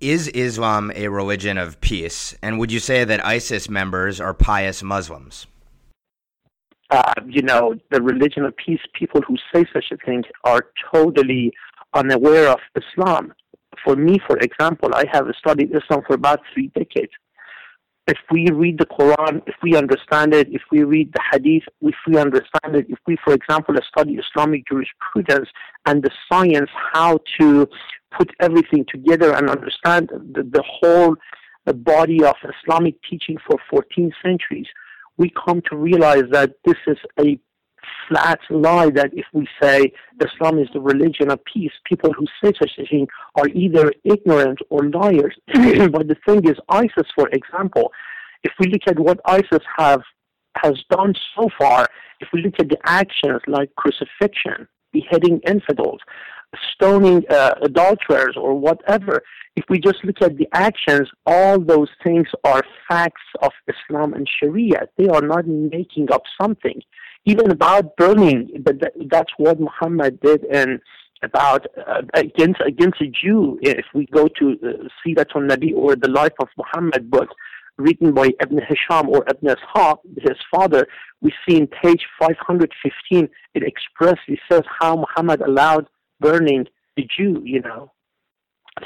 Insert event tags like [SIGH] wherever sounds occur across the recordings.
Is Islam a religion of peace? And would you say that ISIS members are pious Muslims? Uh, you know, the religion of peace, people who say such a thing are totally unaware of Islam. For me, for example, I have studied Islam for about three decades if we read the Quran, if we understand it, if we read the Hadith, if we understand it, if we, for example, study Islamic jurisprudence and the science, how to put everything together and understand the, the whole uh, body of Islamic teaching for 14 centuries, we come to realize that this is a flat lie that if we say Islam is the religion of peace, people who say such a thing are either ignorant or liars. [CLEARS THROAT] but the thing is, ISIS, for example, if we look at what ISIS have has done so far, if we look at the actions like crucifixion, beheading infidels, stoning uh, adulterers, or whatever, if we just look at the actions, all those things are facts of Islam and Sharia. They are not making up something even about burning, but that, that's what Muhammad did and about uh, against against a Jew. If we go to uh, Siratul Nabi or the Life of Muhammad book written by Ibn Hisham or Ibn Ishaq, his father, we see in page 515 it expressly says how Muhammad allowed burning the Jew. You know,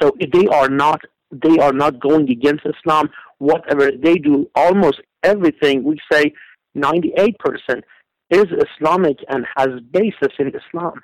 so they are not they are not going against Islam. Whatever they do, almost everything we say, 98 percent is Islamic and has basis in Islam.